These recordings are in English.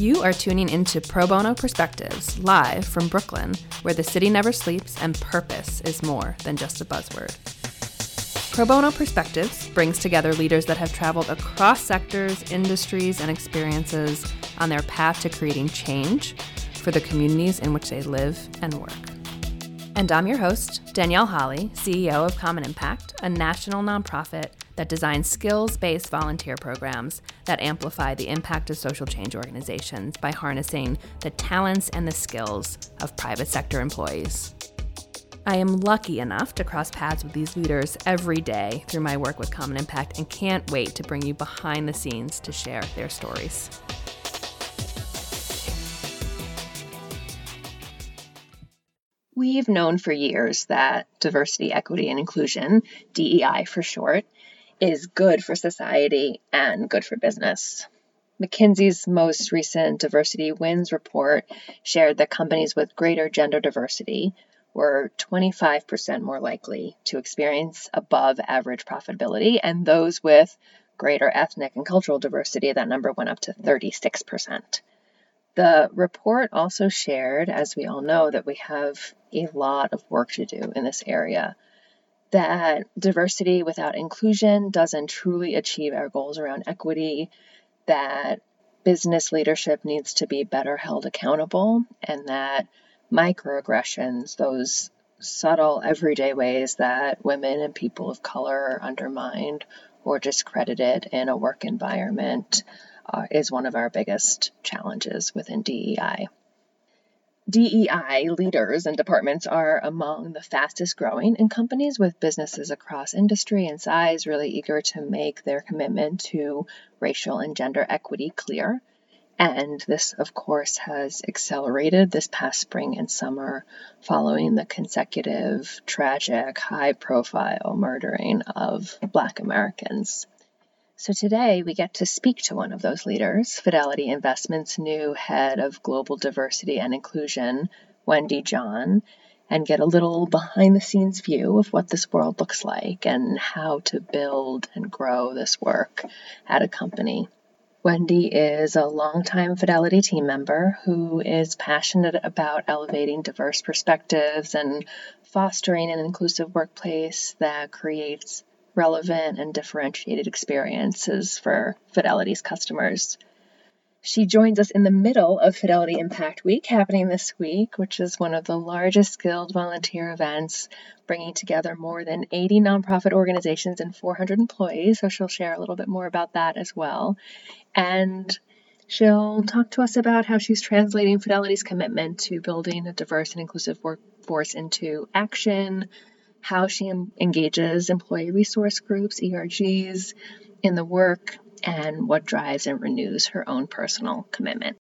You are tuning into Pro Bono Perspectives live from Brooklyn, where the city never sleeps and purpose is more than just a buzzword. Pro Bono Perspectives brings together leaders that have traveled across sectors, industries, and experiences on their path to creating change for the communities in which they live and work. And I'm your host, Danielle Holly, CEO of Common Impact, a national nonprofit that designs skills based volunteer programs that amplify the impact of social change organizations by harnessing the talents and the skills of private sector employees. I am lucky enough to cross paths with these leaders every day through my work with Common Impact and can't wait to bring you behind the scenes to share their stories. We've known for years that diversity, equity, and inclusion, DEI for short, is good for society and good for business. McKinsey's most recent Diversity Wins report shared that companies with greater gender diversity were 25% more likely to experience above average profitability, and those with greater ethnic and cultural diversity, that number went up to 36%. The report also shared, as we all know, that we have a lot of work to do in this area that diversity without inclusion doesn't truly achieve our goals around equity, that business leadership needs to be better held accountable, and that microaggressions, those subtle everyday ways that women and people of color are undermined or discredited in a work environment, uh, is one of our biggest challenges within DEI. DEI leaders and departments are among the fastest growing in companies with businesses across industry and size really eager to make their commitment to racial and gender equity clear. And this, of course, has accelerated this past spring and summer following the consecutive, tragic, high profile murdering of Black Americans. So today we get to speak to one of those leaders, Fidelity Investments' new head of global diversity and inclusion, Wendy John, and get a little behind the scenes view of what this world looks like and how to build and grow this work at a company. Wendy is a longtime Fidelity team member who is passionate about elevating diverse perspectives and fostering an inclusive workplace that creates relevant and differentiated experiences for Fidelity's customers. She joins us in the middle of Fidelity Impact Week happening this week, which is one of the largest skilled volunteer events, bringing together more than 80 nonprofit organizations and 400 employees. So she'll share a little bit more about that as well. And she'll talk to us about how she's translating Fidelity's commitment to building a diverse and inclusive workforce into action, how she engages employee resource groups, ERGs, in the work, and what drives and renews her own personal commitment.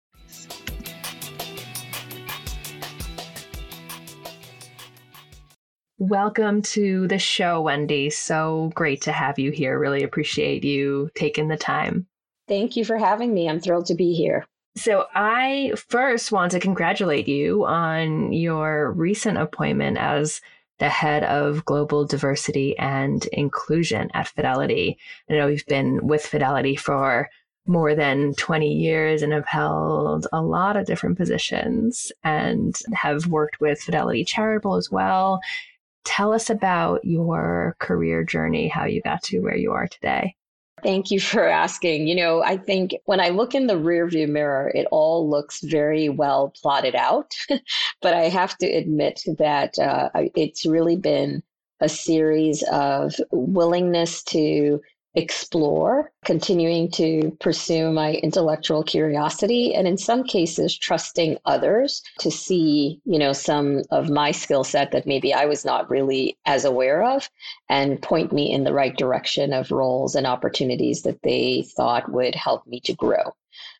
Welcome to the show, Wendy. So great to have you here. Really appreciate you taking the time. Thank you for having me. I'm thrilled to be here. So, I first want to congratulate you on your recent appointment as the head of global diversity and inclusion at Fidelity. I know you've been with Fidelity for more than 20 years and have held a lot of different positions and have worked with Fidelity Charitable as well. Tell us about your career journey, how you got to where you are today. Thank you for asking. You know, I think when I look in the rearview mirror, it all looks very well plotted out. but I have to admit that uh, it's really been a series of willingness to explore, continuing to pursue my intellectual curiosity, and in some cases, trusting others to see, you know, some of my skill set that maybe I was not really as aware of and point me in the right direction of roles and opportunities that they thought would help me to grow.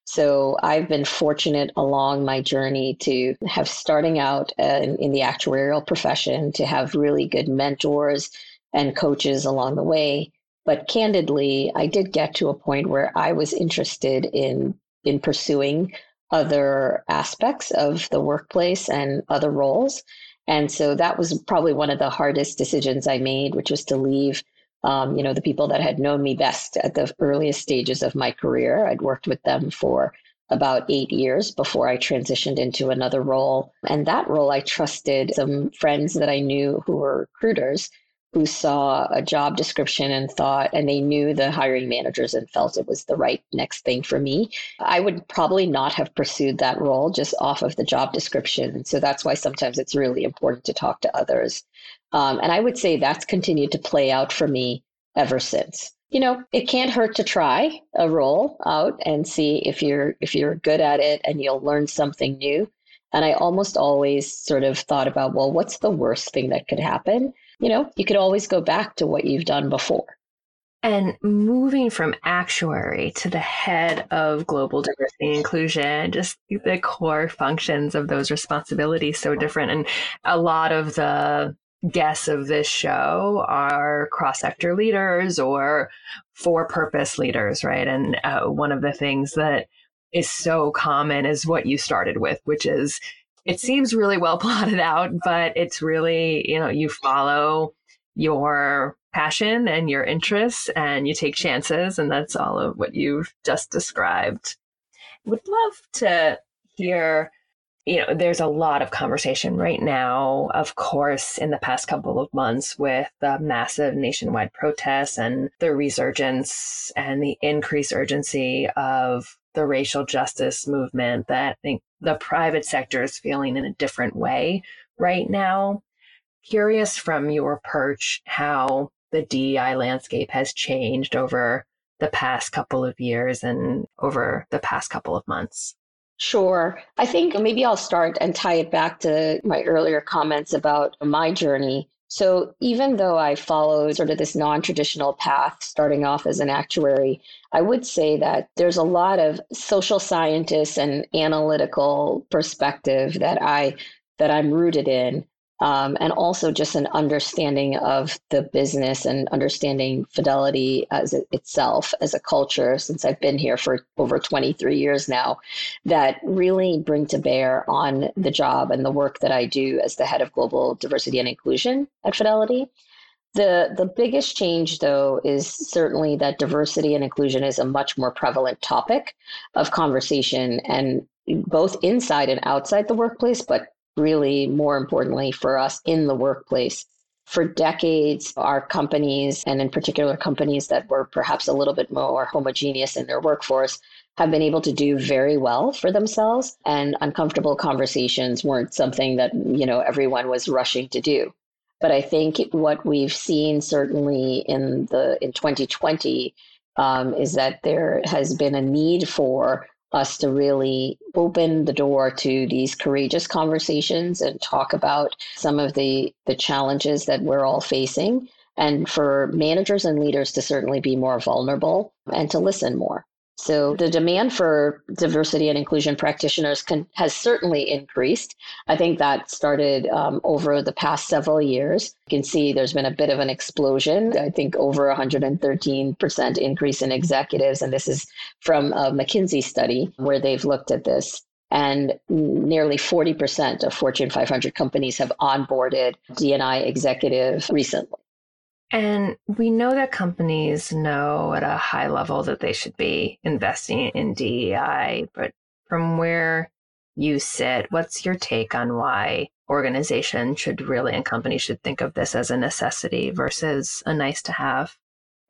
So I've been fortunate along my journey to have starting out in, in the actuarial profession, to have really good mentors and coaches along the way but candidly, I did get to a point where I was interested in in pursuing other aspects of the workplace and other roles. And so that was probably one of the hardest decisions I made, which was to leave, um, you know, the people that had known me best at the earliest stages of my career. I'd worked with them for about eight years before I transitioned into another role. And that role, I trusted some friends that I knew who were recruiters who saw a job description and thought, and they knew the hiring managers and felt it was the right next thing for me. I would probably not have pursued that role just off of the job description. So that's why sometimes it's really important to talk to others. Um, and I would say that's continued to play out for me ever since. You know, it can't hurt to try a role out and see if you're if you're good at it and you'll learn something new. And I almost always sort of thought about, well, what's the worst thing that could happen? You know, you could always go back to what you've done before. And moving from actuary to the head of global diversity and inclusion, just the core functions of those responsibilities so different. And a lot of the guests of this show are cross sector leaders or for purpose leaders, right? And uh, one of the things that is so common is what you started with, which is it seems really well plotted out, but it's really, you know, you follow your passion and your interests and you take chances. And that's all of what you've just described. Would love to hear, you know, there's a lot of conversation right now, of course, in the past couple of months with the massive nationwide protests and the resurgence and the increased urgency of the racial justice movement that I think the private sector is feeling in a different way right now. Curious from your perch how the DEI landscape has changed over the past couple of years and over the past couple of months. Sure. I think maybe I'll start and tie it back to my earlier comments about my journey. So even though I followed sort of this non-traditional path, starting off as an actuary, I would say that there's a lot of social scientists and analytical perspective that I that I'm rooted in um, and also just an understanding of the business and understanding fidelity as it, itself as a culture since I've been here for over 23 years now that really bring to bear on the job and the work that I do as the head of global diversity and inclusion at Fidelity. The, the biggest change, though, is certainly that diversity and inclusion is a much more prevalent topic of conversation and both inside and outside the workplace, but really more importantly for us in the workplace. For decades, our companies, and in particular companies that were perhaps a little bit more homogeneous in their workforce, have been able to do very well for themselves. And uncomfortable conversations weren't something that, you know, everyone was rushing to do. But I think what we've seen certainly in the in 2020 um, is that there has been a need for us to really open the door to these courageous conversations and talk about some of the the challenges that we're all facing. And for managers and leaders to certainly be more vulnerable and to listen more so the demand for diversity and inclusion practitioners can, has certainly increased. I think that started um, over the past several years. You can see there's been a bit of an explosion. I think over 113% increase in executives, and this is from a McKinsey study where they've looked at this. And nearly 40% of Fortune 500 companies have onboarded DNI executive recently. And we know that companies know at a high level that they should be investing in DEI, but from where you sit, what's your take on why organizations should really and companies should think of this as a necessity versus a nice to have?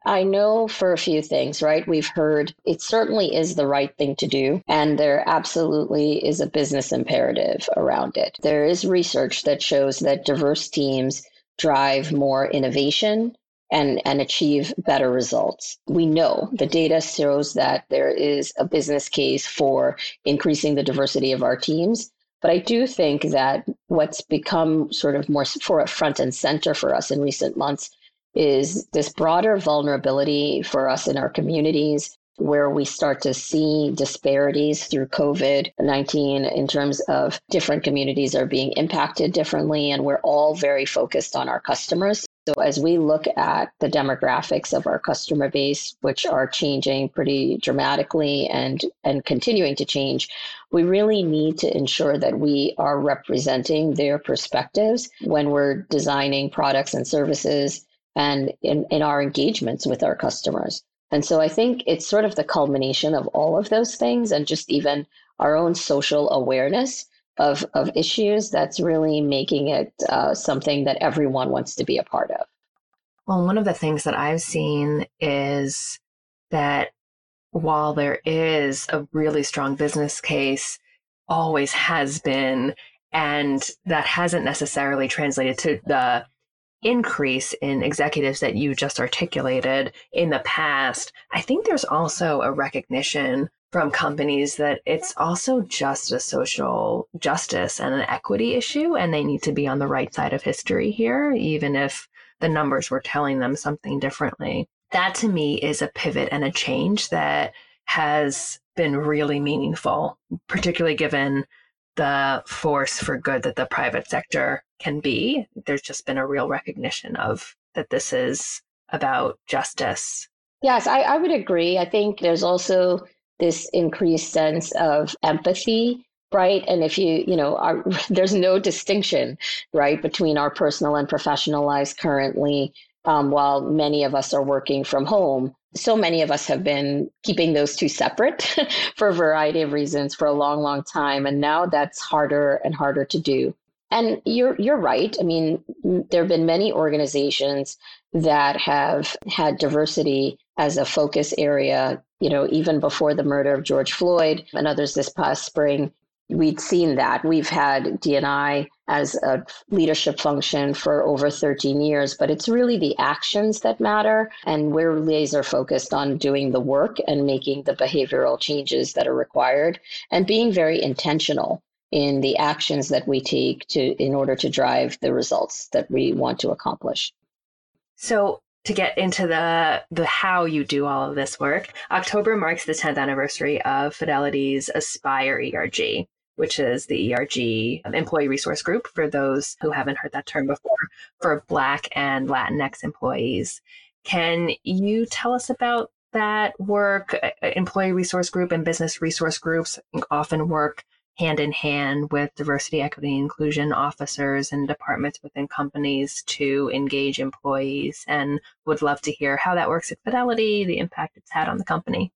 I know for a few things, right? We've heard it certainly is the right thing to do, and there absolutely is a business imperative around it. There is research that shows that diverse teams drive more innovation and, and achieve better results. We know the data shows that there is a business case for increasing the diversity of our teams. But I do think that what's become sort of more for front and center for us in recent months is this broader vulnerability for us in our communities where we start to see disparities through COVID 19 in terms of different communities are being impacted differently. And we're all very focused on our customers. So, as we look at the demographics of our customer base, which are changing pretty dramatically and, and continuing to change, we really need to ensure that we are representing their perspectives when we're designing products and services and in, in our engagements with our customers. And so I think it's sort of the culmination of all of those things and just even our own social awareness of, of issues that's really making it uh, something that everyone wants to be a part of. Well, one of the things that I've seen is that while there is a really strong business case, always has been, and that hasn't necessarily translated to the increase in executives that you just articulated in the past, I think there's also a recognition from companies that it's also just a social justice and an equity issue, and they need to be on the right side of history here, even if the numbers were telling them something differently. That to me is a pivot and a change that has been really meaningful, particularly given the force for good that the private sector can be. There's just been a real recognition of that this is about justice. Yes, I, I would agree. I think there's also this increased sense of empathy right and if you you know our, there's no distinction right between our personal and professional lives currently um, while many of us are working from home so many of us have been keeping those two separate for a variety of reasons for a long long time. And now that's harder and harder to do. And you're you're right. I mean there have been many organizations that have had diversity as a focus area you know even before the murder of george floyd and others this past spring we'd seen that. We've had D&I as a leadership function for over 13 years, but it's really the actions that matter. And we're laser focused on doing the work and making the behavioral changes that are required and being very intentional in the actions that we take to in order to drive the results that we want to accomplish. So to get into the the how you do all of this work, October marks the 10th anniversary of Fidelity's Aspire ERG which is the ERG um, employee resource group for those who haven't heard that term before for Black and Latinx employees. Can you tell us about that work? Uh, uh, employee resource group and business resource groups often work hand in hand with diversity, equity, inclusion officers and departments within companies to engage employees and would love to hear how that works at Fidelity, the impact it's had on the company.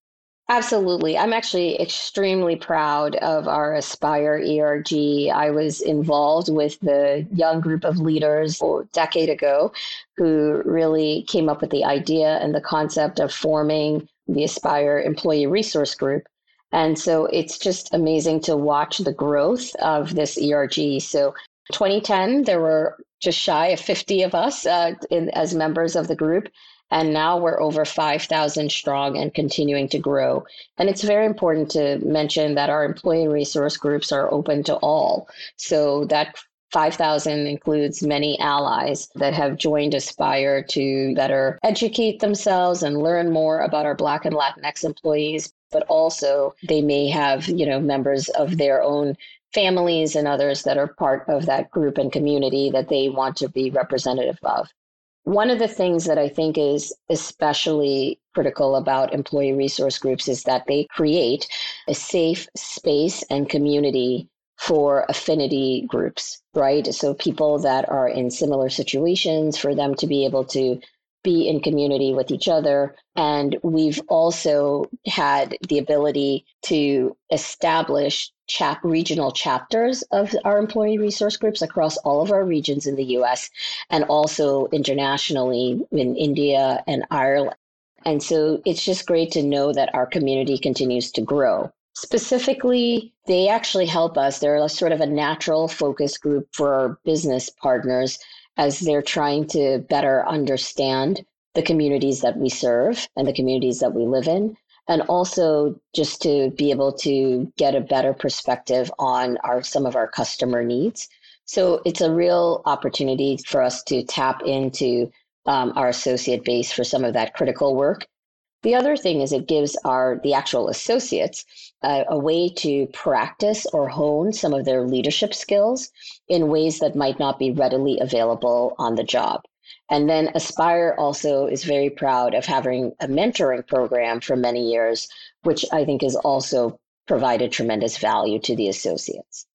Absolutely. I'm actually extremely proud of our Aspire ERG. I was involved with the young group of leaders a decade ago who really came up with the idea and the concept of forming the Aspire Employee Resource Group. And so it's just amazing to watch the growth of this ERG. So 2010, there were just shy of 50 of us uh, in, as members of the group. And now we're over 5,000 strong and continuing to grow. And it's very important to mention that our employee resource groups are open to all. So that 5,000 includes many allies that have joined Aspire to better educate themselves and learn more about our Black and Latinx employees, but also they may have, you know, members of their own families and others that are part of that group and community that they want to be representative of. One of the things that I think is especially critical about employee resource groups is that they create a safe space and community for affinity groups, right? So people that are in similar situations, for them to be able to be in community with each other. And we've also had the ability to establish chap regional chapters of our employee resource groups across all of our regions in the US and also internationally in India and Ireland. And so it's just great to know that our community continues to grow. Specifically, they actually help us. They're sort of a natural focus group for our business partners as they're trying to better understand the communities that we serve and the communities that we live in and also just to be able to get a better perspective on our some of our customer needs. So it's a real opportunity for us to tap into um, our associate base for some of that critical work. The other thing is it gives our the actual associates uh, a way to practice or hone some of their leadership skills in ways that might not be readily available on the job. And then Aspire also is very proud of having a mentoring program for many years, which I think has also provided tremendous value to the associates.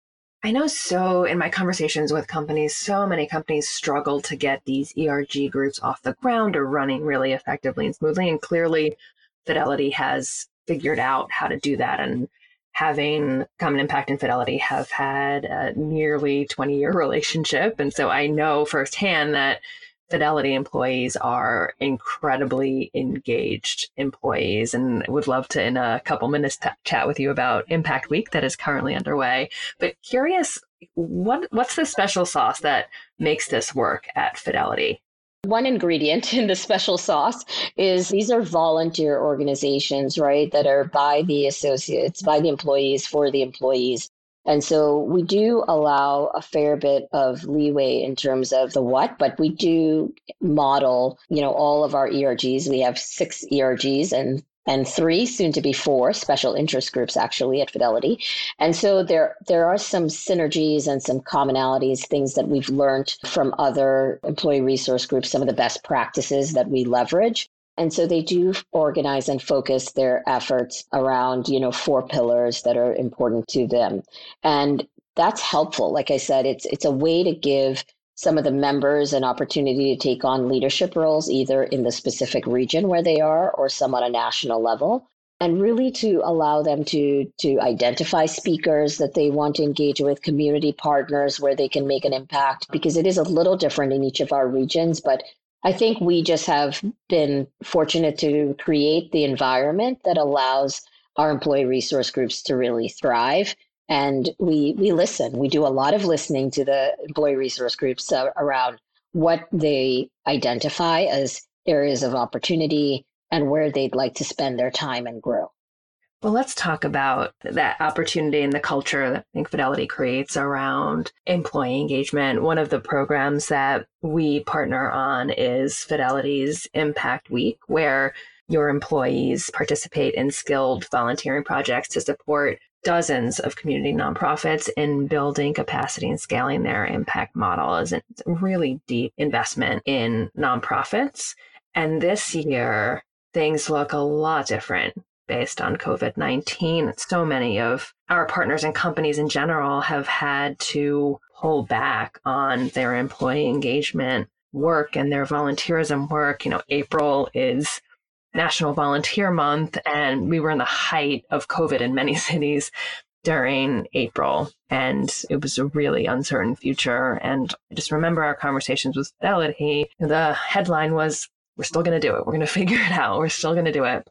I know so in my conversations with companies, so many companies struggle to get these ERG groups off the ground or running really effectively and smoothly. And clearly, Fidelity has figured out how to do that and having Common Impact and Fidelity have had a nearly 20 year relationship. And so I know firsthand that Fidelity employees are incredibly engaged employees and would love to, in a couple minutes, t- chat with you about Impact Week that is currently underway. But curious, what what's the special sauce that makes this work at Fidelity? One ingredient in the special sauce is these are volunteer organizations, right, that are by the associates, by the employees, for the employees. And so we do allow a fair bit of leeway in terms of the what, but we do model, you know, all of our ERGs. We have six ERGs and and three, soon to be four, special interest groups actually at Fidelity. And so there there are some synergies and some commonalities, things that we've learned from other employee resource groups, some of the best practices that we leverage. And so they do organize and focus their efforts around, you know, four pillars that are important to them. And that's helpful. Like I said, it's it's a way to give some of the members an opportunity to take on leadership roles, either in the specific region where they are or some on a national level. And really to allow them to to identify speakers that they want to engage with, community partners where they can make an impact, because it is a little different in each of our regions, but I think we just have been fortunate to create the environment that allows our employee resource groups to really thrive. And we we listen. We do a lot of listening to the employee resource groups uh, around what they identify as areas of opportunity and where they'd like to spend their time and grow. Well, let's talk about that opportunity and the culture that I think Fidelity creates around employee engagement. One of the programs that we partner on is Fidelity's Impact Week, where your employees participate in skilled volunteering projects to support dozens of community nonprofits in building capacity and scaling their impact model is a really deep investment in nonprofits. And this year, things look a lot different based on COVID 19. So many of our partners and companies in general have had to pull back on their employee engagement work and their volunteerism work. You know, April is National Volunteer Month, and we were in the height of COVID in many cities during April, and it was a really uncertain future. And I just remember our conversations with Fidelity. The headline was, We're still going to do it. We're going to figure it out. We're still going to do it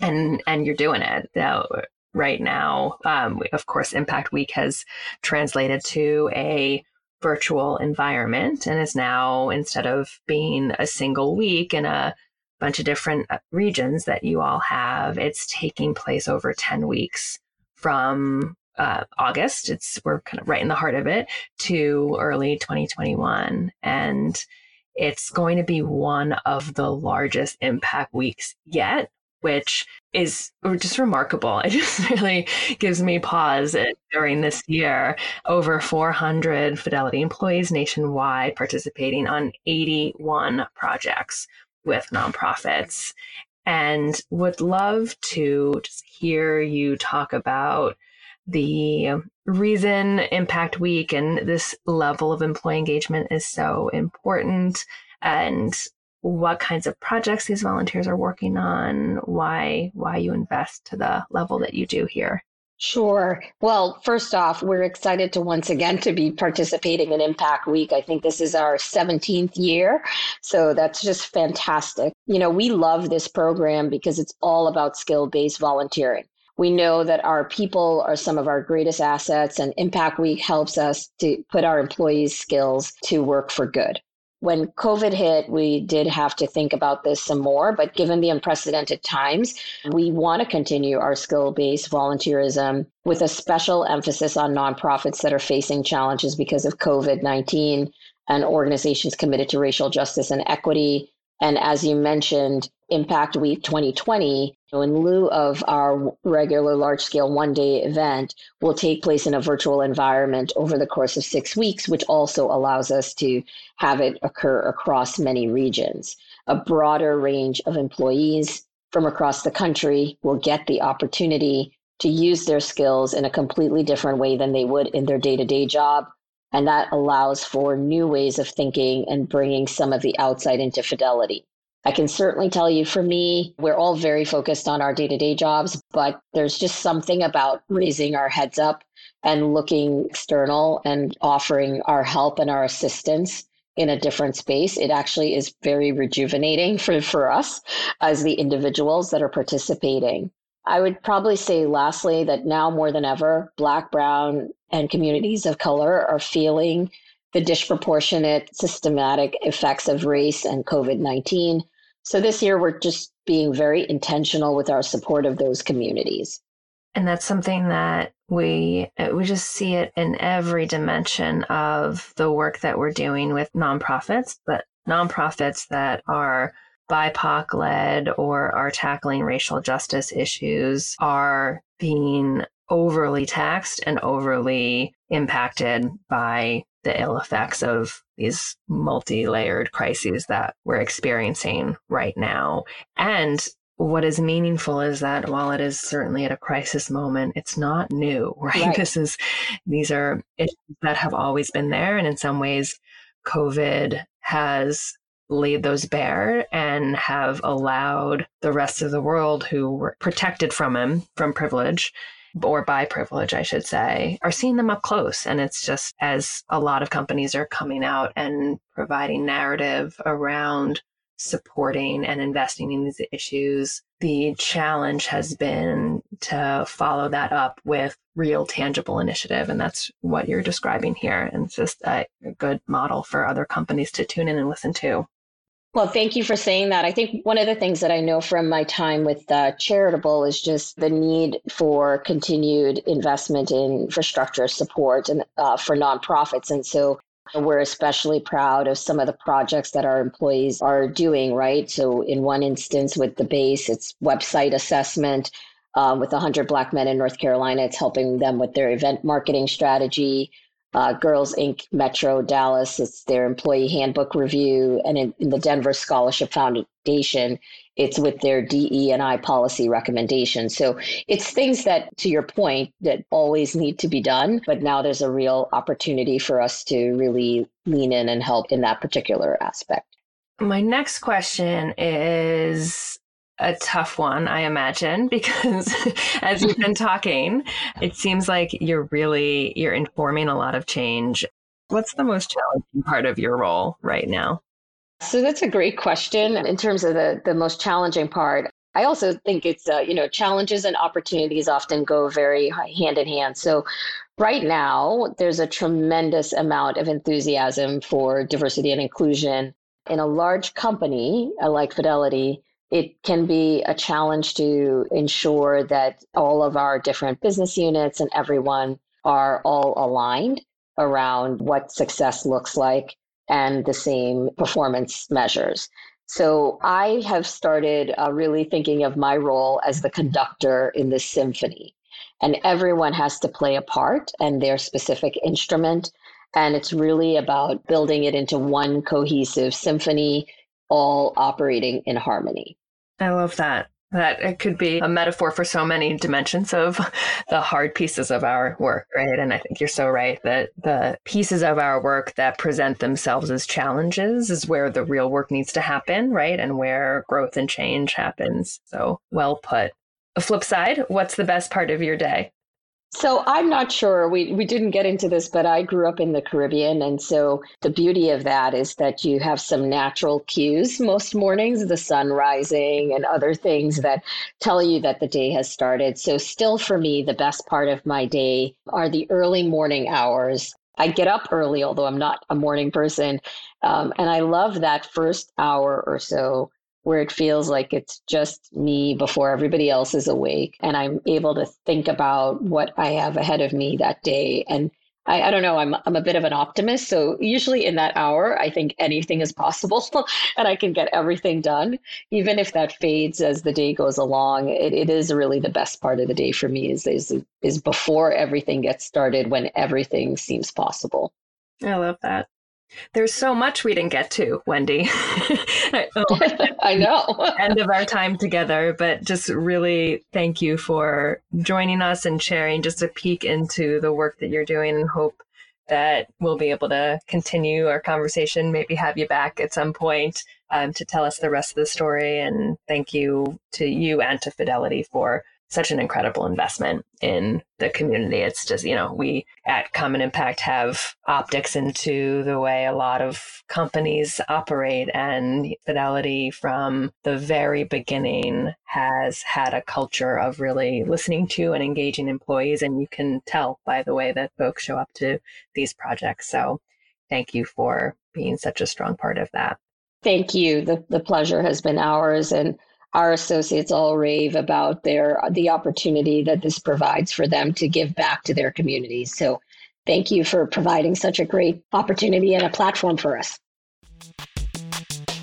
and and you're doing it now, right now. Um, of course, Impact Week has translated to a virtual environment and is now instead of being a single week in a bunch of different uh, regions that you all have, it's taking place over 10 weeks from uh, August. It's we're kind of right in the heart of it to early 2021, and it's going to be one of the largest impact weeks yet which is just remarkable. It just really gives me pause during this year. Over 400 Fidelity employees nationwide participating on 81 projects with nonprofits. And would love to just hear you talk about the reason Impact Week and this level of employee engagement is so important and what kinds of projects these volunteers are working on, why why you invest to the level that you do here. Sure. Well, first off, we're excited to once again to be participating in Impact Week. I think this is our 17th year. So that's just fantastic. You know, we love this program because it's all about skill-based volunteering. We know that our people are some of our greatest assets and Impact Week helps us to put our employees' skills to work for good when COVID hit, we did have to think about this some more. But given the unprecedented times, we want to continue our skill based volunteerism with a special emphasis on nonprofits that are facing challenges because of COVID 19 and organizations committed to racial justice and equity. And as you mentioned, Impact Week 2020, in lieu of our regular large scale one day event, will take place in a virtual environment over the course of six weeks, which also allows us to have it occur across many regions. A broader range of employees from across the country will get the opportunity to use their skills in a completely different way than they would in their day to day job. And that allows for new ways of thinking and bringing some of the outside into fidelity. I can certainly tell you for me, we're all very focused on our day to day jobs, but there's just something about raising our heads up and looking external and offering our help and our assistance in a different space. It actually is very rejuvenating for, for us as the individuals that are participating. I would probably say, lastly, that now more than ever, Black, Brown, and communities of color are feeling the disproportionate systematic effects of race and COVID 19. So this year, we're just being very intentional with our support of those communities. And that's something that we uh, we just see it in every dimension of the work that we're doing with nonprofits, but nonprofits that are BIPOC led or are tackling racial justice issues are being overly taxed and overly impacted by the ill effects of these multi layered crises that we're experiencing right now. And what is meaningful is that while it is certainly at a crisis moment, it's not new, right? right. This is, these are issues that have always been there. And in some ways, COVID has laid those bare and have allowed the rest of the world who were protected from him, from privilege, or by privilege, I should say, are seeing them up close. And it's just as a lot of companies are coming out and providing narrative around supporting and investing in these issues, the challenge has been to follow that up with real tangible initiative. And that's what you're describing here. And it's just a, good model for other companies to tune in and listen to. Well, thank you for saying that. I think one of the things that I know from my time with uh, Charitable is just the need for continued investment in infrastructure support and uh, for nonprofits. And so we're especially proud of some of the projects that our employees are doing, right? So, in one instance with the base, it's website assessment. Um, with 100 Black men in North Carolina, it's helping them with their event marketing strategy. Uh, Girls Inc. Metro Dallas, it's their employee handbook review. And in, in the Denver Scholarship Foundation, it's with their DE and I policy recommendations. So it's things that, to your point, that always need to be done. But now there's a real opportunity for us to really lean in and help in that particular aspect. My next question is a tough one, I imagine, because as you've been talking, it seems like you're really you're informing a lot of change. What's the most challenging part of your role right now? So that's a great question. In terms of the, the most challenging part, I also think it's, uh, you know, challenges and opportunities often go very hand in hand. So right now, there's a tremendous amount of enthusiasm for diversity and inclusion. In a large company uh, like Fidelity, it can be a challenge to ensure that all of our different business units and everyone are all aligned around what success looks like and the same performance measures. So I have started uh, really thinking of my role as the conductor in this symphony. And everyone has to play a part and their specific instrument. And it's really about building it into one cohesive symphony, all operating in harmony. I love that that it could be a metaphor for so many dimensions of the hard pieces of our work, right? And I think you're so right that the pieces of our work that present themselves as challenges is where the real work needs to happen, right? And where growth and change happens. So well put. A flip side, what's the best part of your day? So I'm not sure. We we didn't get into this, but I grew up in the Caribbean, and so the beauty of that is that you have some natural cues most mornings, the sun rising and other things that tell you that the day has started. So still for me, the best part of my day are the early morning hours. I get up early, although I'm not a morning person, um, and I love that first hour or so where it feels like it's just me before everybody else is awake and I'm able to think about what I have ahead of me that day. And I, I don't know, I'm, I'm a bit of an optimist. So usually in that hour, I think anything is possible and I can get everything done. Even if that fades as the day goes along, it, it is really the best part of the day for me is, is, is before everything gets started when everything seems possible. I love that. There's so much we didn't get to, Wendy. I know. End of our time together, but just really thank you for joining us and sharing just a peek into the work that you're doing and hope that we'll be able to continue our conversation, maybe have you back at some point um, to tell us the rest of the story. And thank you to you and to Fidelity for such an incredible investment in the community. It's just, you know, we at Common Impact have optics into the way a lot of companies operate, and Fidelity from the very beginning has had a culture of really listening to and engaging employees. And you can tell by the way that folks show up to these projects. So thank you for being such a strong part of that. Thank you. The, the pleasure has been ours. And our associates all rave about their the opportunity that this provides for them to give back to their communities. So thank you for providing such a great opportunity and a platform for us.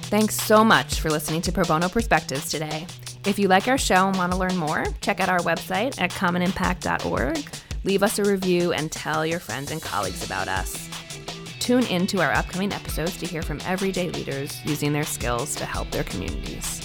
Thanks so much for listening to Pro Bono Perspectives today. If you like our show and want to learn more, check out our website at commonimpact.org. Leave us a review and tell your friends and colleagues about us. Tune in to our upcoming episodes to hear from everyday leaders using their skills to help their communities.